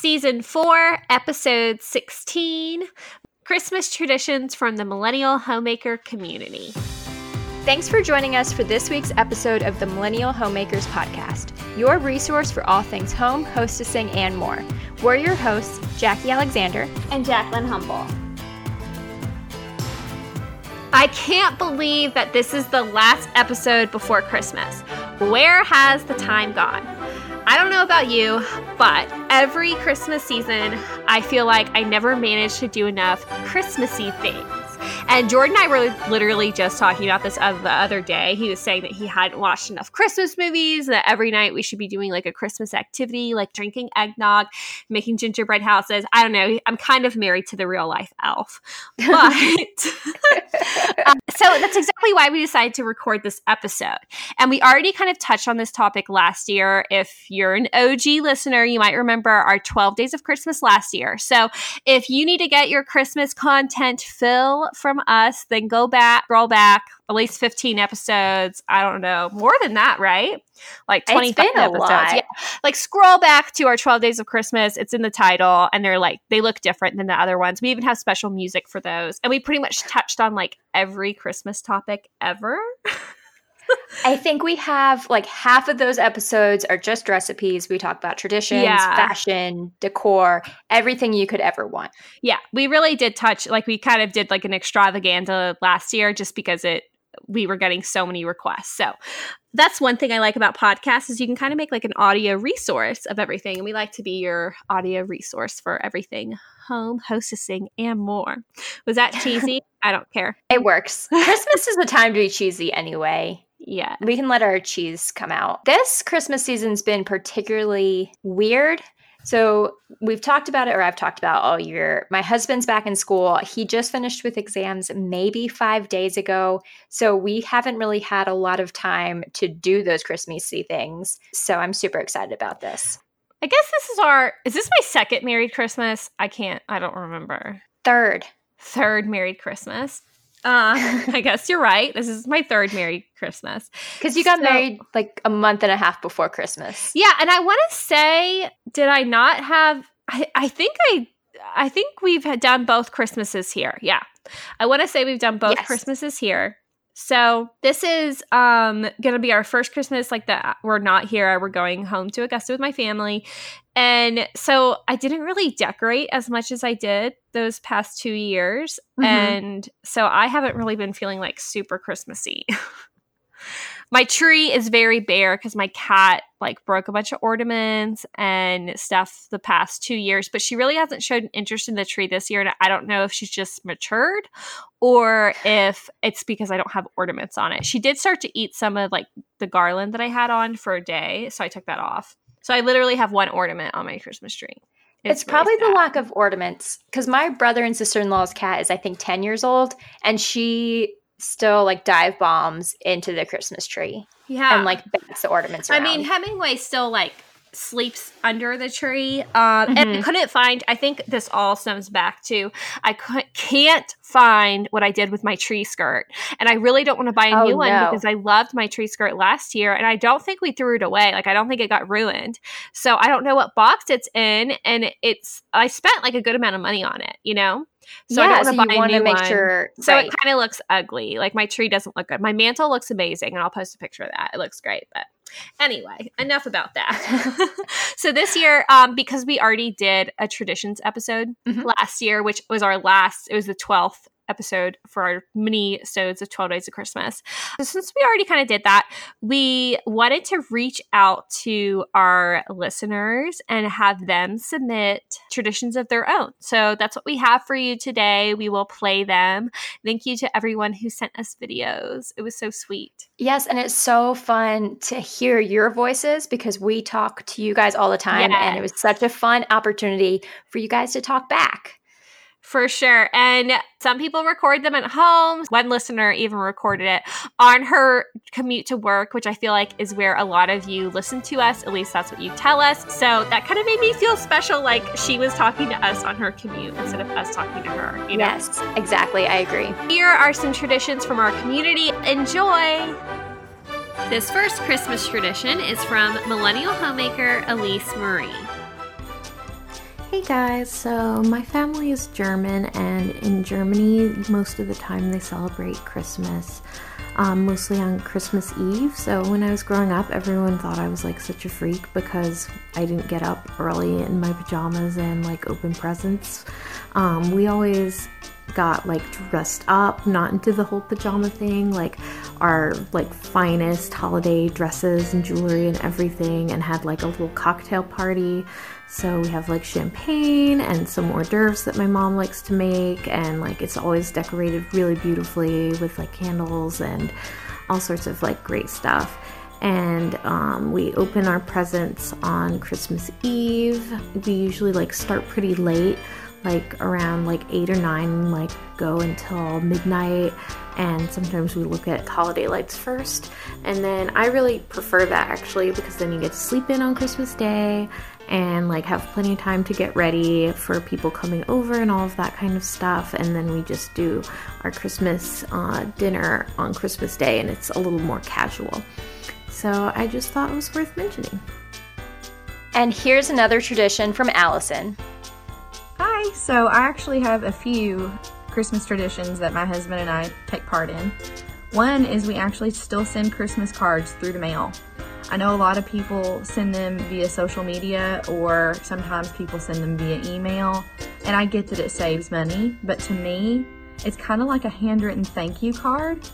Season 4, Episode 16 Christmas Traditions from the Millennial Homemaker Community. Thanks for joining us for this week's episode of the Millennial Homemakers Podcast, your resource for all things home, hostessing, and more. We're your hosts, Jackie Alexander and Jaclyn Humble. I can't believe that this is the last episode before Christmas. Where has the time gone? I don't know about you, but every Christmas season, I feel like I never manage to do enough Christmassy things. And Jordan and I were literally just talking about this the other day. He was saying that he hadn't watched enough Christmas movies, that every night we should be doing like a Christmas activity, like drinking eggnog, making gingerbread houses. I don't know. I'm kind of married to the real life elf. But uh, so that's exactly why we decided to record this episode. And we already kind of touched on this topic last year. If you're an OG listener, you might remember our 12 days of Christmas last year. So if you need to get your Christmas content fill from us, then go back, scroll back at least 15 episodes. I don't know, more than that, right? Like 25 episodes. Yeah. Like scroll back to our 12 days of Christmas. It's in the title and they're like they look different than the other ones. We even have special music for those. And we pretty much touched on like every Christmas topic ever. I think we have like half of those episodes are just recipes. We talk about traditions, yeah. fashion, decor, everything you could ever want. Yeah, we really did touch like we kind of did like an extravaganza last year just because it we were getting so many requests. So that's one thing I like about podcasts is you can kind of make like an audio resource of everything. And we like to be your audio resource for everything home, hostessing, and more. Was that cheesy? I don't care. It works. Christmas is the time to be cheesy anyway. Yeah. We can let our cheese come out. This Christmas season's been particularly weird. So we've talked about it, or I've talked about all year. My husband's back in school. He just finished with exams maybe five days ago. So we haven't really had a lot of time to do those Christmassy things. So I'm super excited about this. I guess this is our, is this my second married Christmas? I can't, I don't remember. Third. Third married Christmas. Uh, I guess you're right. This is my third Merry Christmas. Because you got so, married like a month and a half before Christmas. Yeah, and I want to say, did I not have? I, I think I, I think we've had done both Christmases here. Yeah, I want to say we've done both yes. Christmases here. So this is um gonna be our first Christmas like that we're not here. We're going home to Augusta with my family. And so I didn't really decorate as much as I did those past two years. Mm-hmm. And so I haven't really been feeling like super Christmassy. my tree is very bare because my cat like broke a bunch of ornaments and stuff the past two years but she really hasn't showed an interest in the tree this year and i don't know if she's just matured or if it's because i don't have ornaments on it. She did start to eat some of like the garland that i had on for a day so i took that off. So i literally have one ornament on my christmas tree. It's, it's really probably sad. the lack of ornaments because my brother and sister in law's cat is, I think, 10 years old, and she still like dive bombs into the Christmas tree. Yeah. And like bats the ornaments around. I mean, Hemingway still like sleeps under the tree. Um, mm-hmm. And I couldn't find, I think this all stems back to I can't find what I did with my tree skirt. And I really don't want to buy a oh, new one because I loved my tree skirt last year. And I don't think we threw it away. Like, I don't think it got ruined. So I don't know what box it's in. And it's, I spent like a good amount of money on it, you know? So yeah, I don't want to so buy a new make one. Sure, so right. it kind of looks ugly. Like my tree doesn't look good. My mantle looks amazing, and I'll post a picture of that. It looks great, but Anyway, enough about that. so this year, um, because we already did a traditions episode mm-hmm. last year, which was our last, it was the 12th episode for our mini episodes of 12 Days of Christmas. So since we already kind of did that, we wanted to reach out to our listeners and have them submit traditions of their own. So that's what we have for you today. We will play them. Thank you to everyone who sent us videos. It was so sweet. Yes, and it's so fun to hear your voices because we talk to you guys all the time yes. and it was such a fun opportunity for you guys to talk back. For sure. And some people record them at home. One listener even recorded it on her commute to work, which I feel like is where a lot of you listen to us. At least that's what you tell us. So that kind of made me feel special, like she was talking to us on her commute instead of us talking to her. You know? Yes, exactly. I agree. Here are some traditions from our community. Enjoy. This first Christmas tradition is from Millennial Homemaker Elise Marie. Hey guys, so my family is German, and in Germany, most of the time they celebrate Christmas, um, mostly on Christmas Eve. So when I was growing up, everyone thought I was like such a freak because I didn't get up early in my pajamas and like open presents. Um, we always got like dressed up, not into the whole pajama thing, like our like finest holiday dresses and jewelry and everything, and had like a little cocktail party. So we have like champagne and some hors d'oeuvres that my mom likes to make, and like it's always decorated really beautifully with like candles and all sorts of like great stuff. And um, we open our presents on Christmas Eve. We usually like start pretty late, like around like eight or nine, like go until midnight. And sometimes we look at holiday lights first. And then I really prefer that actually because then you get to sleep in on Christmas Day and like have plenty of time to get ready for people coming over and all of that kind of stuff. And then we just do our Christmas uh, dinner on Christmas Day, and it's a little more casual. So I just thought it was worth mentioning. And here's another tradition from Allison. So I actually have a few Christmas traditions that my husband and I take part in. One is we actually still send Christmas cards through the mail. I know a lot of people send them via social media or sometimes people send them via email, and I get that it saves money, but to me, it's kind of like a handwritten thank you card.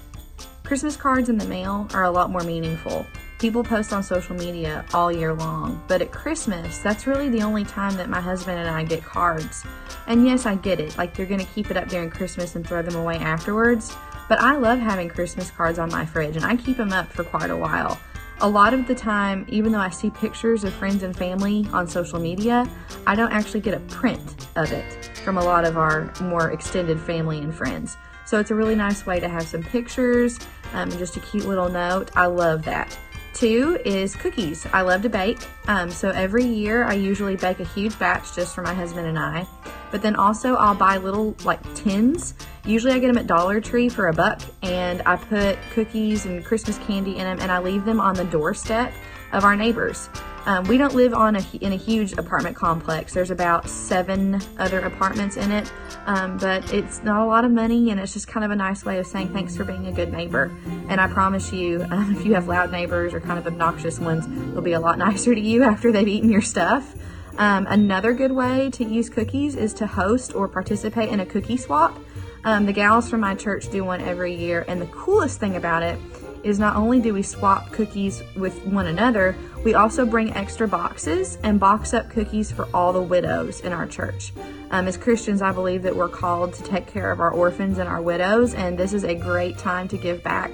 Christmas cards in the mail are a lot more meaningful. People post on social media all year long, but at Christmas, that's really the only time that my husband and I get cards. And yes, I get it, like they're gonna keep it up during Christmas and throw them away afterwards, but I love having Christmas cards on my fridge and I keep them up for quite a while a lot of the time, even though I see pictures of friends and family on social media, I don't actually get a print of it from a lot of our more extended family and friends. So it's a really nice way to have some pictures um, just a cute little note. I love that. Two is cookies. I love to bake. Um, so every year I usually bake a huge batch just for my husband and I. But then also I'll buy little like tins Usually I get them at Dollar Tree for a buck and I put cookies and Christmas candy in them and I leave them on the doorstep of our neighbors. Um, we don't live on a, in a huge apartment complex. There's about seven other apartments in it, um, but it's not a lot of money, and it's just kind of a nice way of saying thanks for being a good neighbor. And I promise you, um, if you have loud neighbors or kind of obnoxious ones, they'll be a lot nicer to you after they've eaten your stuff. Um, another good way to use cookies is to host or participate in a cookie swap. Um, the gals from my church do one every year, and the coolest thing about it is not only do we swap cookies with one another, we also bring extra boxes and box up cookies for all the widows in our church. Um, as Christians, I believe that we're called to take care of our orphans and our widows, and this is a great time to give back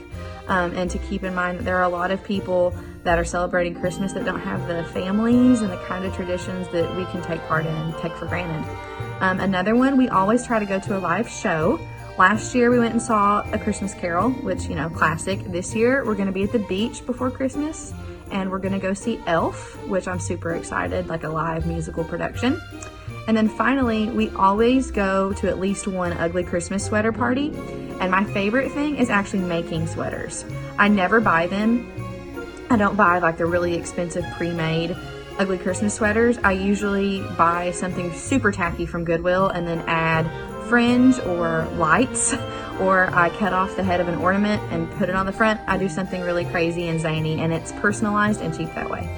um, and to keep in mind that there are a lot of people that are celebrating Christmas that don't have the families and the kind of traditions that we can take part in and take for granted. Um, another one, we always try to go to a live show. Last year we went and saw A Christmas Carol, which, you know, classic. This year we're going to be at the beach before Christmas and we're going to go see Elf, which I'm super excited, like a live musical production. And then finally, we always go to at least one ugly Christmas sweater party. And my favorite thing is actually making sweaters. I never buy them. I don't buy like the really expensive pre made ugly Christmas sweaters, I usually buy something super tacky from Goodwill and then add fringe or lights, or I cut off the head of an ornament and put it on the front. I do something really crazy and zany, and it's personalized and cheap that way.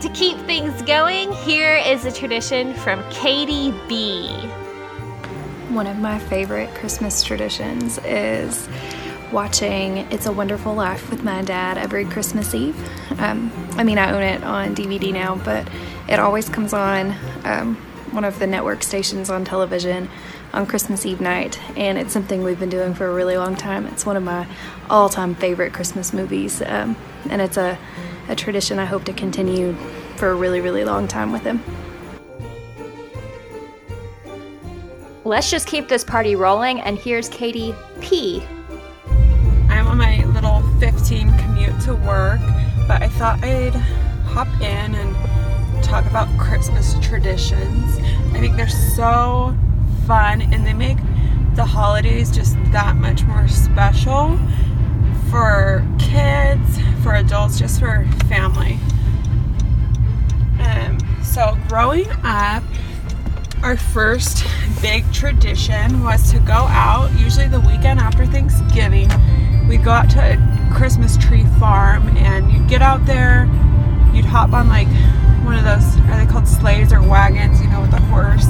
To keep things going, here is a tradition from Katie B. One of my favorite Christmas traditions is watching It's a Wonderful Life with my dad every Christmas Eve. Um, I mean, I own it on DVD now, but it always comes on um, one of the network stations on television on Christmas Eve night, and it's something we've been doing for a really long time. It's one of my all time favorite Christmas movies, um, and it's a, a tradition I hope to continue for a really, really long time with him. Let's just keep this party rolling, and here's Katie P. I'm on my little 15 commute to work, but I thought I'd hop in and talk about Christmas traditions. I think they're so fun and they make the holidays just that much more special for kids, for adults, just for family. Um, So, growing up, our first big tradition was to go out, usually the weekend after Thanksgiving. We'd go out to a Christmas tree farm and you'd get out there, you'd hop on like one of those, are they called sleighs or wagons, you know, with a horse.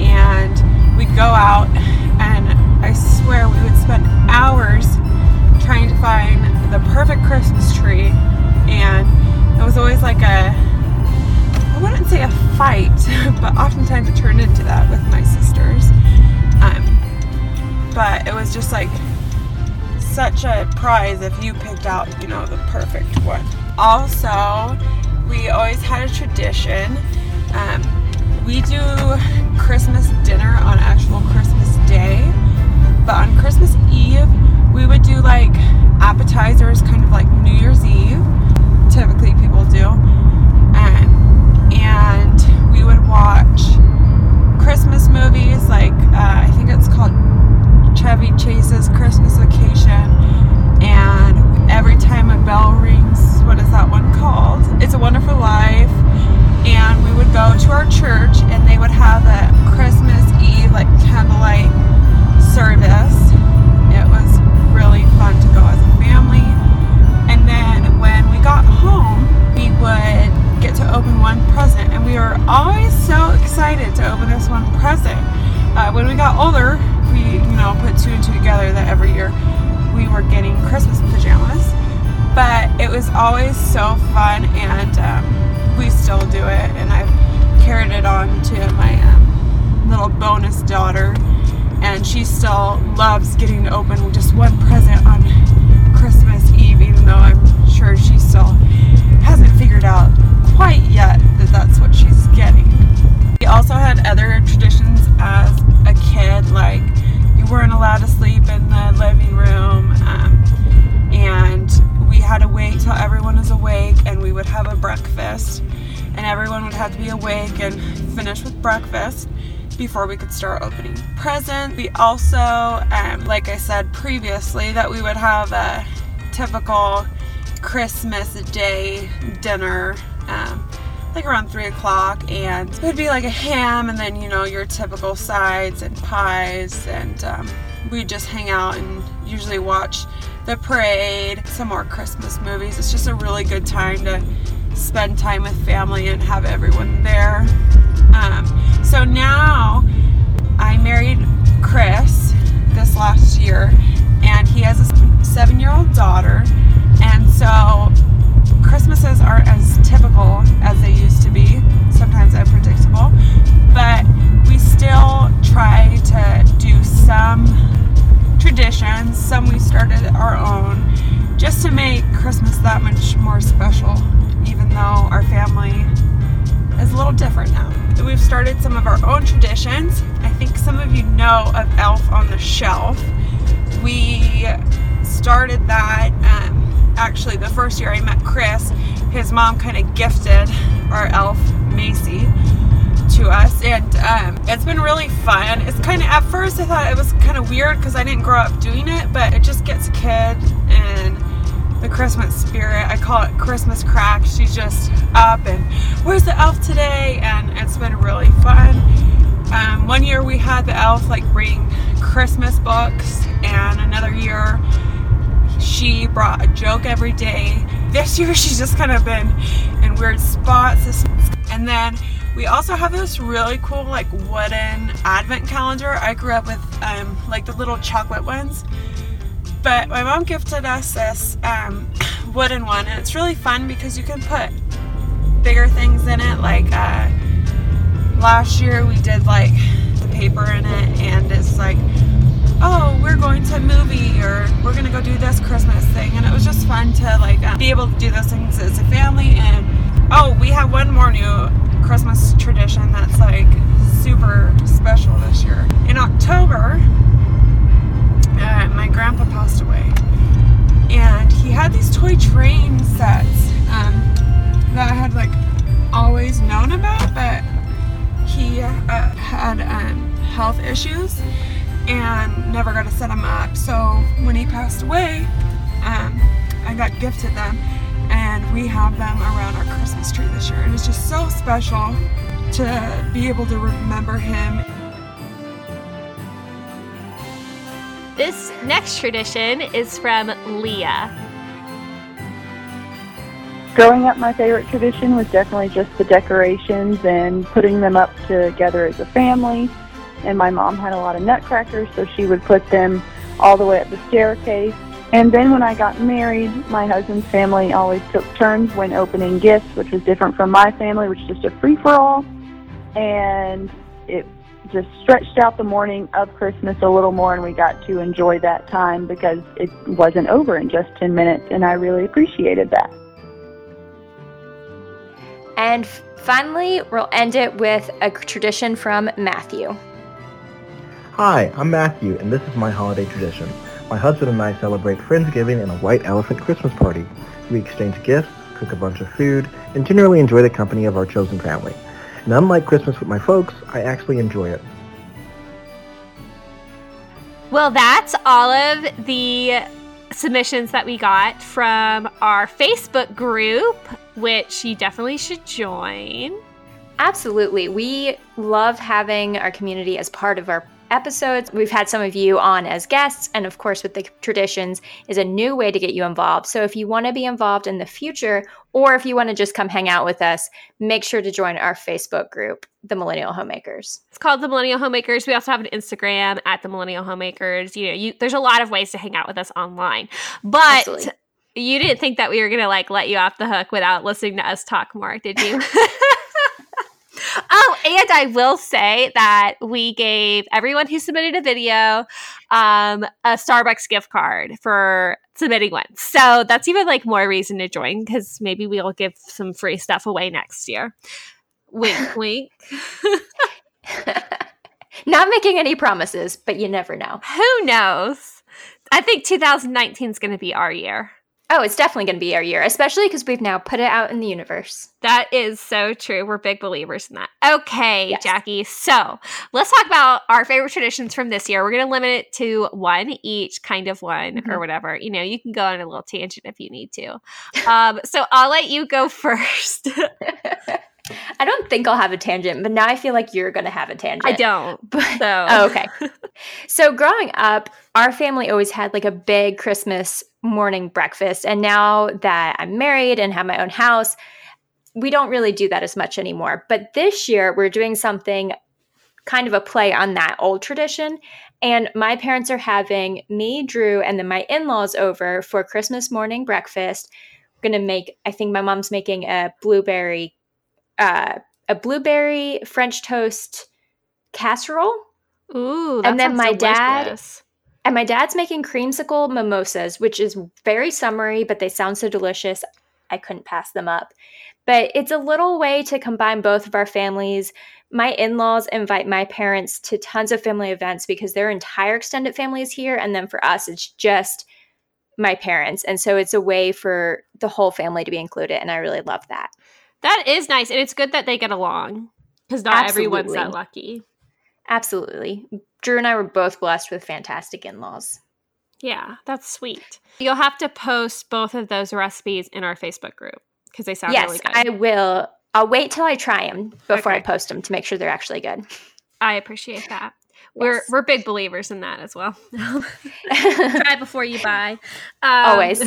And we'd go out and I swear we would spend hours trying to find the perfect Christmas tree. And it was always like a I wouldn't say a fight, but oftentimes it turned into that with my sisters. Um, but it was just like such a prize if you picked out, you know, the perfect one. Also, we always had a tradition. Um, we do Christmas dinner on actual Christmas Day, but on Christmas Eve, we would do like appetizers, kind of like New Year's Eve. Typically, people do and we would watch Christmas movies like uh, I think it's called Chevy Chase's Christmas Vacation and every time a bell rings what is that one called? It's a Wonderful Life. And we would go to our church and they would have a Christmas Eve like candlelight service. It was really fun to go as a family. And then when we got home we would get to open one present, and we were always so excited to open this one present. Uh, when we got older, we you know put two and two together that every year we were getting Christmas pajamas, but it was always so fun, and um, we still do it, and I've carried it on to my um, little bonus daughter, and she still loves getting to open just one present on Christmas Eve, even though I'm sure she still hasn't figured out quite yet that that's what she's getting. We also had other traditions as a kid, like weren't allowed to sleep in the living room, um, and we had to wait till everyone was awake, and we would have a breakfast, and everyone would have to be awake and finish with breakfast before we could start opening presents. We also, um, like I said previously, that we would have a typical Christmas Day dinner um, like around three o'clock, and it would be like a ham, and then you know your typical sides and pies, and um, we'd just hang out and usually watch the parade, some more Christmas movies. It's just a really good time to spend time with family and have everyone there. Um, so now I married Chris this last year, and he has a seven year old daughter, and so Christmases aren't as typical as they used to be, sometimes unpredictable, but we still try to do some traditions, some we started our own, just to make Christmas that much more special, even though our family is a little different now. We've started some of our own traditions. I think some of you know of Elf on the Shelf. We started that. Um, actually the first year I met Chris, his mom kind of gifted our elf Macy to us, and um, it's been really fun. It's kind of at first I thought it was kind of weird because I didn't grow up doing it, but it just gets kid and the Christmas spirit. I call it Christmas crack. She's just up and where's the elf today? And it's been really fun. Um, one year we had the elf like bring Christmas books, and another year she brought a joke every day. This year she's just kind of been in weird spots. And then we also have this really cool like wooden advent calendar. I grew up with um, like the little chocolate ones. But my mom gifted us this um, wooden one and it's really fun because you can put bigger things in it. Like uh, last year we did like the paper in it and it's like oh, we're going to a movie or we're gonna go do this Christmas thing, and it was just fun to like um, be able to do those things as a family. And oh, we have one more new Christmas tradition that's like super special this year. In October, uh, my grandpa passed away, and he had these toy train sets um, that I had like always known about, but he uh, had um, health issues and never got to set them up. So when he passed away, um, I got gifted them. And and we have them around our Christmas tree this year. And it's just so special to be able to remember him. This next tradition is from Leah. Growing up, my favorite tradition was definitely just the decorations and putting them up together as a family. And my mom had a lot of nutcrackers, so she would put them all the way up the staircase. And then when I got married, my husband's family always took turns when opening gifts, which was different from my family, which was just a free for all. And it just stretched out the morning of Christmas a little more, and we got to enjoy that time because it wasn't over in just 10 minutes, and I really appreciated that. And finally, we'll end it with a tradition from Matthew. Hi, I'm Matthew, and this is my holiday tradition. My husband and I celebrate Friendsgiving and a white elephant Christmas party. We exchange gifts, cook a bunch of food, and generally enjoy the company of our chosen family. And unlike Christmas with my folks, I actually enjoy it. Well, that's all of the submissions that we got from our Facebook group, which you definitely should join. Absolutely. We love having our community as part of our episodes. We've had some of you on as guests, and of course, with the traditions, is a new way to get you involved. So if you want to be involved in the future, or if you want to just come hang out with us, make sure to join our Facebook group, The Millennial Homemakers. It's called The Millennial Homemakers. We also have an Instagram at The Millennial Homemakers. You know, you, there's a lot of ways to hang out with us online, but. Absolutely. You didn't think that we were gonna like let you off the hook without listening to us talk more, did you? Oh, and I will say that we gave everyone who submitted a video um, a Starbucks gift card for submitting one. So that's even like more reason to join because maybe we'll give some free stuff away next year. Wink, wink. Not making any promises, but you never know. Who knows? I think 2019 is going to be our year. Oh, it's definitely going to be our year, especially because we've now put it out in the universe. That is so true. We're big believers in that. Okay, Yes. Jackie. So let's talk about our favorite traditions from this year. We're going to limit it to one each, kind of one or Mhm. whatever. You know, you can go on a little tangent if you need to. Um, so I'll let you go first. I don't think I'll have a tangent, but now I feel like you're going to have a tangent. I don't. But, So oh, okay. so growing up, our family always had like a big Christmas morning breakfast. And now that I'm married and have my own house, we don't really do that as much anymore. But this year, we're doing something kind of a play on that old tradition. And my parents are having me, Drew, and then my in laws over for Christmas morning breakfast. We're going to make, I think my mom's making a blueberry, uh, a blueberry French toast casserole. Ooh, And then my dad- delicious. And my dad's making creamsicle mimosas, which is very summery, but they sound so delicious. I couldn't pass them up. But it's a little way to combine both of our families. My in laws invite my parents to tons of family events because their entire extended family is here. And then for us, it's just my parents. And so it's a way for the whole family to be included. And I really love that. That is nice. And it's good that they get along because not everyone's that lucky. Absolutely. Drew and I were both blessed with fantastic in laws. Yeah, that's sweet. You'll have to post both of those recipes in our Facebook group because they sound yes, really good. Yes, I will. I'll wait till I try them before I post them to make sure they're actually good. I appreciate that. We're Yes. we're big believers in that as well. Try before you buy. Um, Always.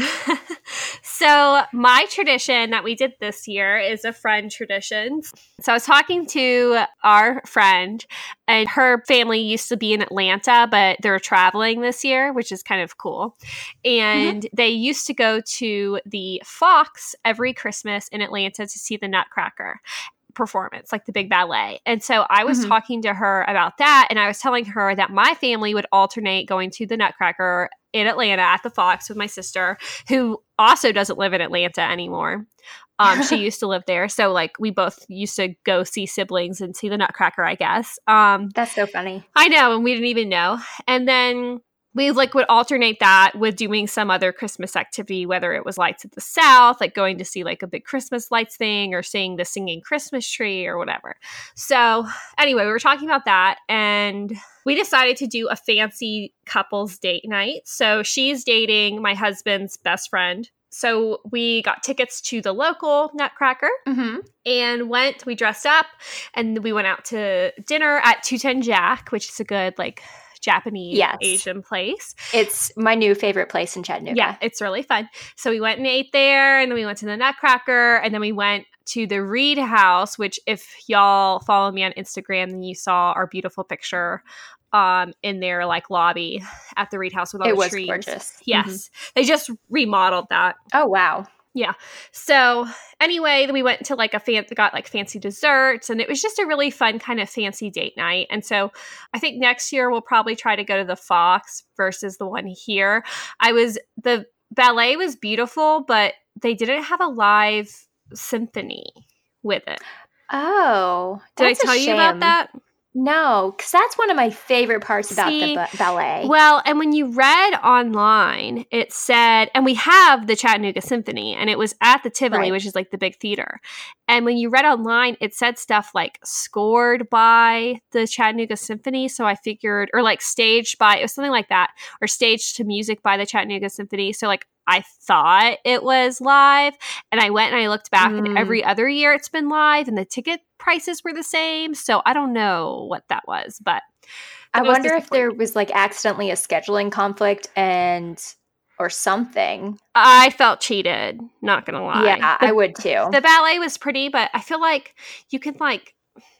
so my tradition that we did this year is a friend tradition. So I was talking to our friend, and her family used to be in Atlanta, but they're traveling this year, which is kind of cool. And they used to go to the Fox every Christmas in Atlanta to see the Nutcracker performance, like the big ballet. And so I was Mhm. talking to her about that, and I was telling her that my family would alternate going to the Nutcracker in Atlanta at the Fox with my sister, who also doesn't live in Atlanta anymore. Um, she used to live there, so like we both used to go see siblings and see the Nutcracker, I guess. Um, That's so funny. I know, and we didn't even know. And then we like would alternate that with doing some other Christmas activity, whether it was lights at the south, like going to see like a big Christmas lights thing, or seeing the singing Christmas tree, or whatever. So anyway, we were talking about that, and we decided to do a fancy couples date night. So she's dating my husband's best friend. so we got tickets to the local Nutcracker Mm-hmm. and went. We dressed up and we went out to dinner at Two Ten Jack, which is a good like Japanese Yes. Asian place. It's my new favorite place in Chattanooga. Yeah, it's really fun. So we went and ate there, and then we went to the Nutcracker, and then we went to the Read House, which if y'all follow me on Instagram, then you saw our beautiful picture um in their like lobby at the Read House with all It the was trees. gorgeous. Yes. They just remodeled that. Oh wow. So anyway, we went to like a fan got like fancy desserts and it was just a really fun kind of fancy date night. And so I think next year we'll probably try to go to the Fox versus the one here. I was the ballet was beautiful, but they didn't have a live symphony with it. Oh, Did I tell you about that? No, because that's one of my favorite parts about See, the ba- ballet. Well, and when you read online, it said, and we have the Chattanooga Symphony, and it was at the Tivoli, Right. which is like the big theater. And when you read online, it said stuff like scored by the Chattanooga Symphony. So I figured, or like staged by, it was something like that, or staged to music by the Chattanooga Symphony. So like I thought it was live, and I went and I looked back, and Mm. every other year it's been live, and the ticket prices were the same. So I don't know what that was, but I was wonder if there was like accidentally a scheduling conflict and or something. I felt cheated. Not gonna lie. Yeah, the, I would too. the ballet was pretty, but I feel like you can like.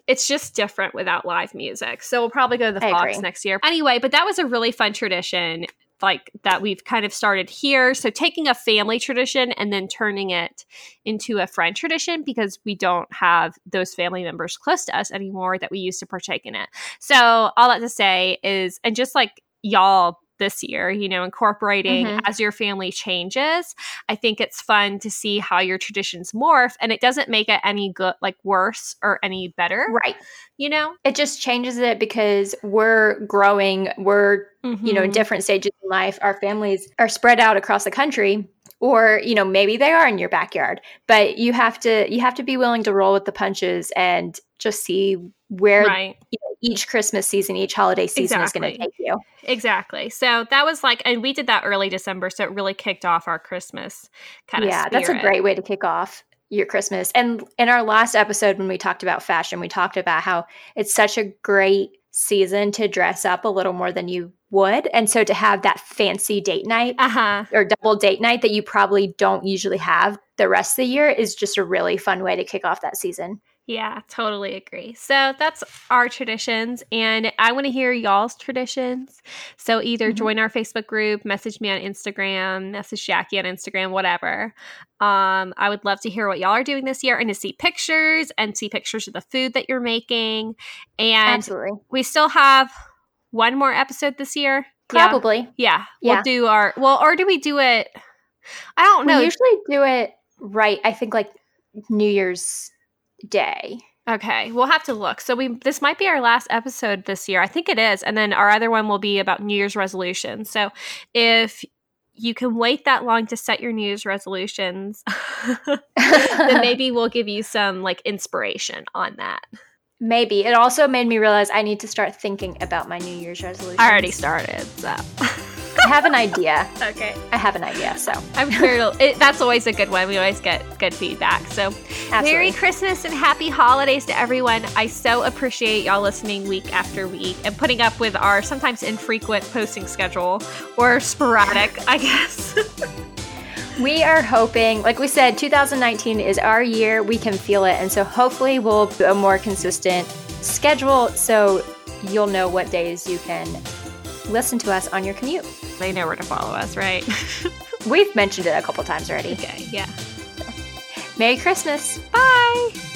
It's just different without live music. So we'll probably go to the I Fox agree. next year. Anyway, but that was a really fun tradition, like that we've kind of started here. So taking a family tradition and then turning it into a friend tradition because we don't have those family members close to us anymore that we used to partake in it. So all that to say is, and just like y'all this year, you know, incorporating Mhm. as your family changes, I think it's fun to see how your traditions morph and it doesn't make it any good, like worse or any better, right. you know? It just changes it because we're growing, we're, you know, in Mhm. different stages in life. Our families are spread out across the country or, you know, maybe they are in your backyard. But you have to you have to be willing to roll with the punches and just see where right. you know, each Christmas season, each holiday season is going to take you. Exactly. So that was like, and we did that early December. So it really kicked off our Christmas kind of yeah, that's a great way to kick off your Christmas. And in our last episode, when we talked about fashion, we talked about how it's such a great season to dress up a little more than you would. And so to have that fancy date night Uh huh. or double date night that you probably don't usually have the rest of the year is just a really fun way to kick off that season. Yeah, totally agree. So that's our traditions, and I want to hear y'all's traditions. So either Mhm. join our Facebook group, message me on Instagram, message Jackie on Instagram, whatever. Um, I would love to hear what y'all are doing this year and to see pictures and see pictures of the food that you're making. And Absolutely. we still have one more episode this year. Probably. Yeah, Yeah. we'll do our well, or do we do it? I don't know. We usually do it right, I think like New Year's Day. Okay, we'll have to look. So we this might be our last episode this year. I think it is, and then our other one will be about New Year's resolutions. So if you can wait that long to set your New Year's resolutions, then maybe we'll give you some like inspiration on that. Maybe. It also made me realize I need to start thinking about my New Year's resolution. I already started, so I have an idea. okay. I have an idea. So I'm sure it'll, that's always a good one. We always get good feedback. So absolutely. Merry Christmas and happy holidays to everyone. I so appreciate y'all listening week after week and putting up with our sometimes infrequent posting schedule or sporadic, I guess. We are hoping, like we said, 2019 is our year. We can feel it. And so hopefully we'll do a more consistent schedule so you'll know what days you can listen to us on your commute. They know where to follow us, right? We've mentioned it a couple times already. okay, yeah. Merry Christmas. Bye.